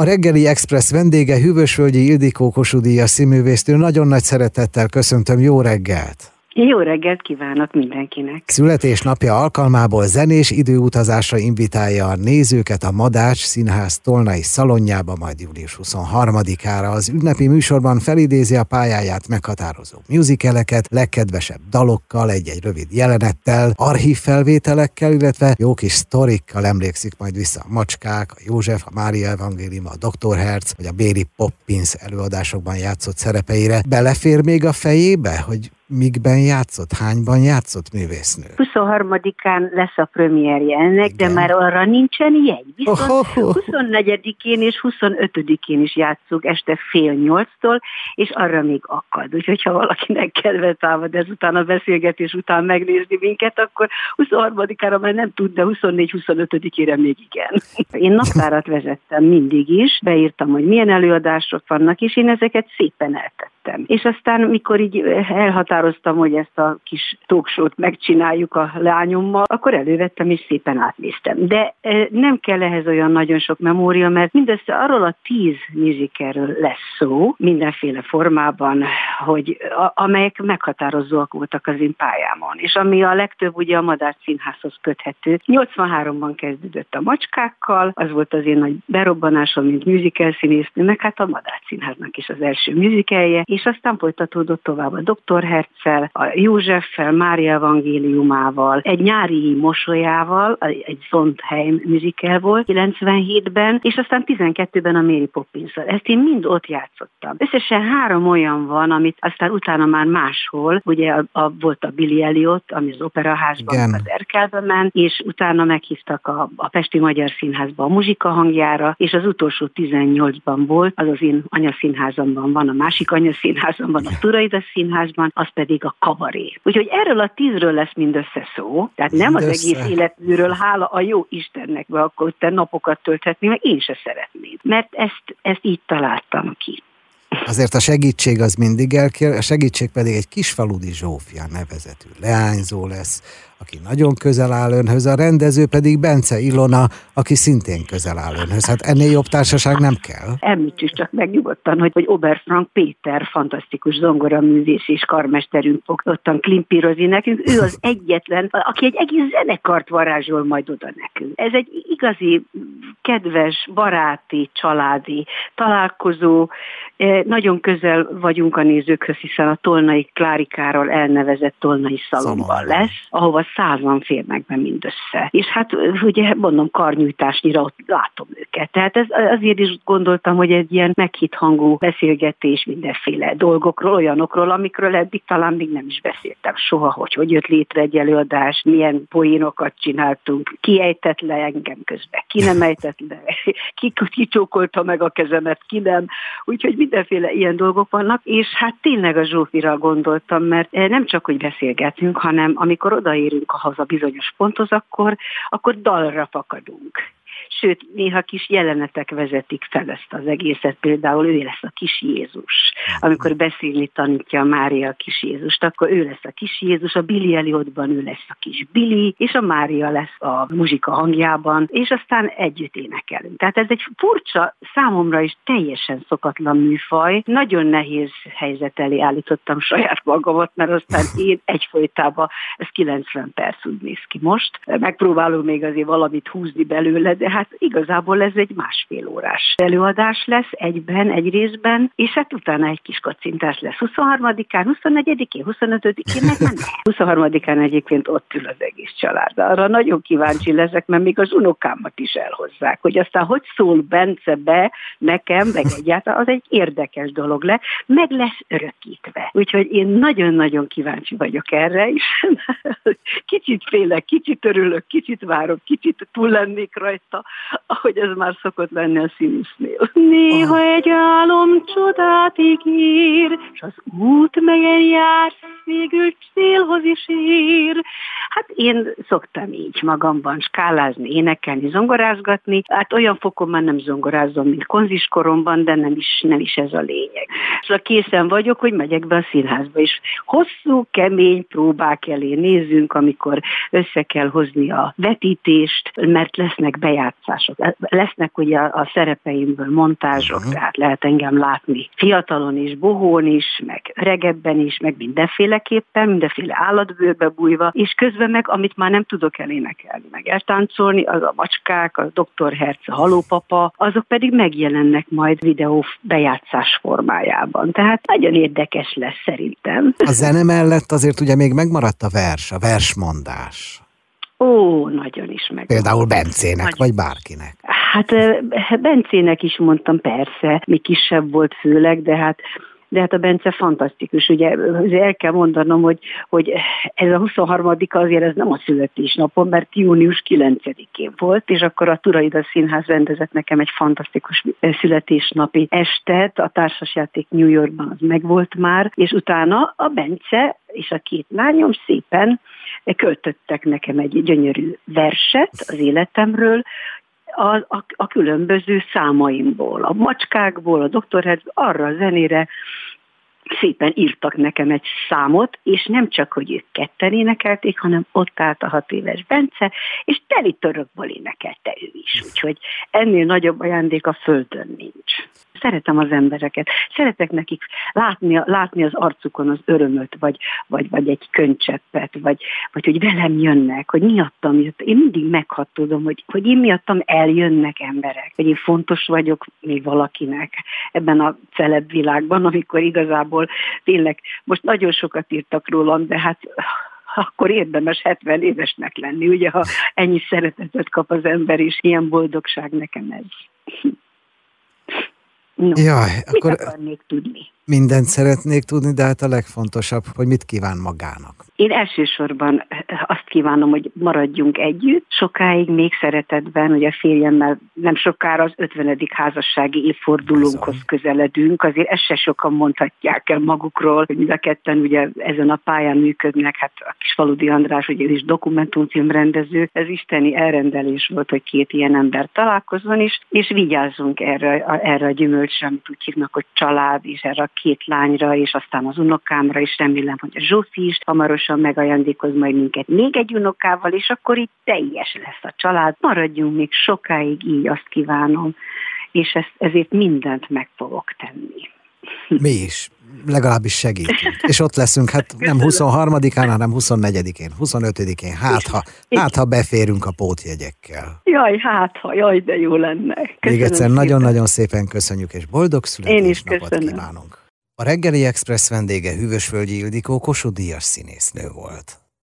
A reggeli Express vendége Hűvösvölgyi Ildikó Kossuth színművésztő. Nagyon nagy szeretettel köszöntöm, jó reggelt! Jó reggelt kívánok mindenkinek! Születésnapja alkalmából zenés időutazásra invitálja a nézőket a Madács Színház Tolnai szalonjába majd július 23-ára. Az ünnepi műsorban felidézi a pályáját meghatározó musicaleket, legkedvesebb dalokkal, egy-egy rövid jelenettel, archív felvételekkel, illetve jó kis sztorikkal emlékszik majd vissza a Macskák, a József, a Mária Evangélium, a Dr. Herz, vagy a Béri Poppins előadásokban játszott szerepeire. Belefér még a fejébe, hogy mikben játszott, hányban játszott művésznő? 23-án lesz a premierje ennek, Igen. de már arra nincsen jegy. Viszont oh, 24-én és 25-én is játszunk este fél nyolctól, és arra még akad. Úgyhogy ha valakinek kedve támad ezután a beszélgetés után megnézni minket, akkor 23-ára már nem tud, de 24-25-ére még igen. Én naptárat vezettem mindig is, beírtam, hogy milyen előadások vannak, és én ezeket szépen eltettem. És aztán, mikor így elhatároztam, határoztam, hogy ezt a kis talkshow megcsináljuk a lányommal, akkor elővettem és szépen átnéztem. De e, nem kell ehhez olyan nagyon sok memória, mert mindössze arról a tíz musicalről lesz szó, mindenféle formában, hogy a, amelyek meghatározóak voltak az én pályámon. És ami a legtöbb ugye a Madár Színházhoz köthető. 83-ban kezdődött a macskákkal, az volt az én nagy berobbanásom, mint musical színésznőnek, hát a Madár Színháznak is az első musicalje, és aztán folytatódott tovább a Dr. Herccel, a Józseffel, Mária evangéliumával, egy nyári mosolyával, egy Sondheim musical volt 97-ben, és aztán 12-ben a Mary poppins -szal. Ezt én mind ott játszottam. Összesen három olyan van, amit aztán utána már máshol, ugye a, a, volt a Billy Elliot, ami az operaházban, Igen. az Erkelbe ment, és utána meghívtak a, a Pesti Magyar Színházba a muzsika hangjára, és az utolsó 18-ban volt, az az én anyaszínházamban van, a másik anyaszínházamban, a Turaida Színházban, az pedig a kabaré. Úgyhogy erről a tízről lesz mindössze szó, tehát nem mindössze. az egész életműről, hála a jó Istennek, be akkor te napokat tölthetni, meg én se szeretném. Mert ezt, ezt így találtam ki. Azért a segítség az mindig elkér, a segítség pedig egy kisfaludi Zsófia nevezetű leányzó lesz, aki nagyon közel áll önhöz, a rendező pedig Bence Ilona, aki szintén közel áll önhöz. Hát ennél jobb társaság nem kell. Említsük csak meg nyugodtan, hogy, hogy Oberfrank Péter, fantasztikus zongoraművész és karmesterünk fog ottan klimpírozni nekünk. Ő az egyetlen, aki egy egész zenekart varázsol majd oda nekünk. Ez egy igazi, kedves, baráti, családi találkozó. E, nagyon közel vagyunk a nézőkhöz, hiszen a Tolnai Klárikáról elnevezett Tolnai Szalomban lesz, ahova százan férnek be mindössze. És hát ugye mondom, karnyújtásnyira ott látom őket. Tehát ez, azért is gondoltam, hogy egy ilyen meghitt hangú beszélgetés mindenféle dolgokról, olyanokról, amikről eddig talán még nem is beszéltem soha, hogy hogy jött létre egy előadás, milyen poénokat csináltunk, ki ejtett le engem közben, ki nem ejtett le, ki, ki csókolta meg a kezemet, ki nem. Úgyhogy mindenféle ilyen dolgok vannak, és hát tényleg a Zsófira gondoltam, mert nem csak, hogy beszélgetünk, hanem amikor odaérünk érünk a haza bizonyos ponthoz, akkor, akkor dalra fakadunk sőt, néha kis jelenetek vezetik fel ezt az egészet, például ő lesz a kis Jézus. Amikor beszélni tanítja Mária a kis Jézust, akkor ő lesz a kis Jézus, a Billy Elliotban ő lesz a kis Billy, és a Mária lesz a muzsika hangjában, és aztán együtt énekelünk. Tehát ez egy furcsa, számomra is teljesen szokatlan műfaj. Nagyon nehéz helyzet elé állítottam saját magamat, mert aztán én egyfolytában, ez 90 perc úgy néz ki most. Megpróbálom még azért valamit húzni belőle, de hát igazából ez egy másfél órás előadás lesz egyben, egy részben, és hát utána egy kis kacintás lesz 23-án, 24-én, 25-én, meg nem. 23-án egyébként ott ül az egész család. Arra nagyon kíváncsi leszek, mert még az unokámat is elhozzák, hogy aztán hogy szól Bence be nekem, meg egyáltalán, az egy érdekes dolog le, meg lesz örökítve. Úgyhogy én nagyon-nagyon kíváncsi vagyok erre is. Kicsit félek, kicsit örülök, kicsit várok, kicsit túl lennék rajta, ahogy ez már szokott lenni a színésznél. Néha egy álom csodát ígér, és az út melyen jársz, végül célhoz is ér. Hát én szoktam így magamban skálázni, énekelni, zongorázgatni. Hát olyan fokon már nem zongorázom, mint konziskoromban, de nem is, nem is ez a lényeg. Szóval készen vagyok, hogy megyek be a színházba, és hosszú, kemény próbák elé nézzünk, amikor össze kell hozni a vetítést, mert lesznek bejárt bejátszások. Lesznek ugye a szerepeimből montázsok, uh-huh. tehát lehet engem látni fiatalon is, bohón is, meg regebben is, meg mindenféleképpen, mindenféle állatbőrbe bújva, és közben meg, amit már nem tudok elénekelni, meg eltáncolni, az a macskák, a doktor Herz, a halópapa, azok pedig megjelennek majd videó bejátszás formájában. Tehát nagyon érdekes lesz szerintem. A zene mellett azért ugye még megmaradt a vers, a versmondás. Ó, nagyon is meg. Például Bencének, nagyon. vagy bárkinek. Hát Bencének is mondtam, persze, mi kisebb volt főleg, de hát de hát a Bence fantasztikus. Ugye el kell mondanom, hogy, hogy ez a 23 azért ez nem a születésnapom, mert június 9-én volt, és akkor a Turaida Színház rendezett nekem egy fantasztikus születésnapi estet, a társasjáték New Yorkban az megvolt már, és utána a Bence és a két lányom szépen költöttek nekem egy gyönyörű verset az életemről, a, a, a különböző számaimból, a macskákból, a doktorhez, arra a zenére szépen írtak nekem egy számot, és nem csak, hogy ők ketten énekelték, hanem ott állt a hat éves Bence, és teli törökből énekelte ő is. Úgyhogy ennél nagyobb ajándék a földön nincs szeretem az embereket, szeretek nekik látni, látni az arcukon az örömöt, vagy, vagy, vagy egy könycseppet, vagy, vagy hogy velem jönnek, hogy miattam jött. Én mindig meghatódom, hogy, hogy én miattam eljönnek emberek, hogy én fontos vagyok még valakinek ebben a celeb világban, amikor igazából tényleg most nagyon sokat írtak rólam, de hát akkor érdemes 70 évesnek lenni, ugye, ha ennyi szeretetet kap az ember, és ilyen boldogság nekem ez. No, Jaj, akkor akarnék tudni? Mindent szeretnék tudni, de hát a legfontosabb, hogy mit kíván magának. Én elsősorban azt kívánom, hogy maradjunk együtt, sokáig még szeretetben, ugye a férjemmel nem sokára az 50. házassági évfordulónkhoz közeledünk, azért ezt se sokan mondhatják el magukról, hogy mind a ketten ugye ezen a pályán működnek, hát a kis Faludi András, ugye ő is dokumentumfilmrendező, ez isteni elrendelés volt, hogy két ilyen ember találkozzon is, és vigyázzunk erre, erre a gyümölcsre, amit úgy hívnak, hogy család, és erre a két lányra, és aztán az unokámra, és remélem, hogy a Zsófi is hamarosan megajándékoz majd minket még egy unokával, és akkor itt teljes lesz a család. Maradjunk még sokáig így, azt kívánom, és ezt, ezért mindent meg fogok tenni. Mi is, legalábbis segítünk. És ott leszünk, hát nem 23-án, hanem 24-én, 25-én, hát ha, hát ha beférünk a pótjegyekkel. Jaj, hát ha, jaj, de jó lenne. Köszönöm Még egyszer nagyon-nagyon szépen köszönjük, és boldog születésnapot kívánunk. A reggeli express vendége Hűvösvölgyi Ildikó Kossuth Díjas színésznő volt.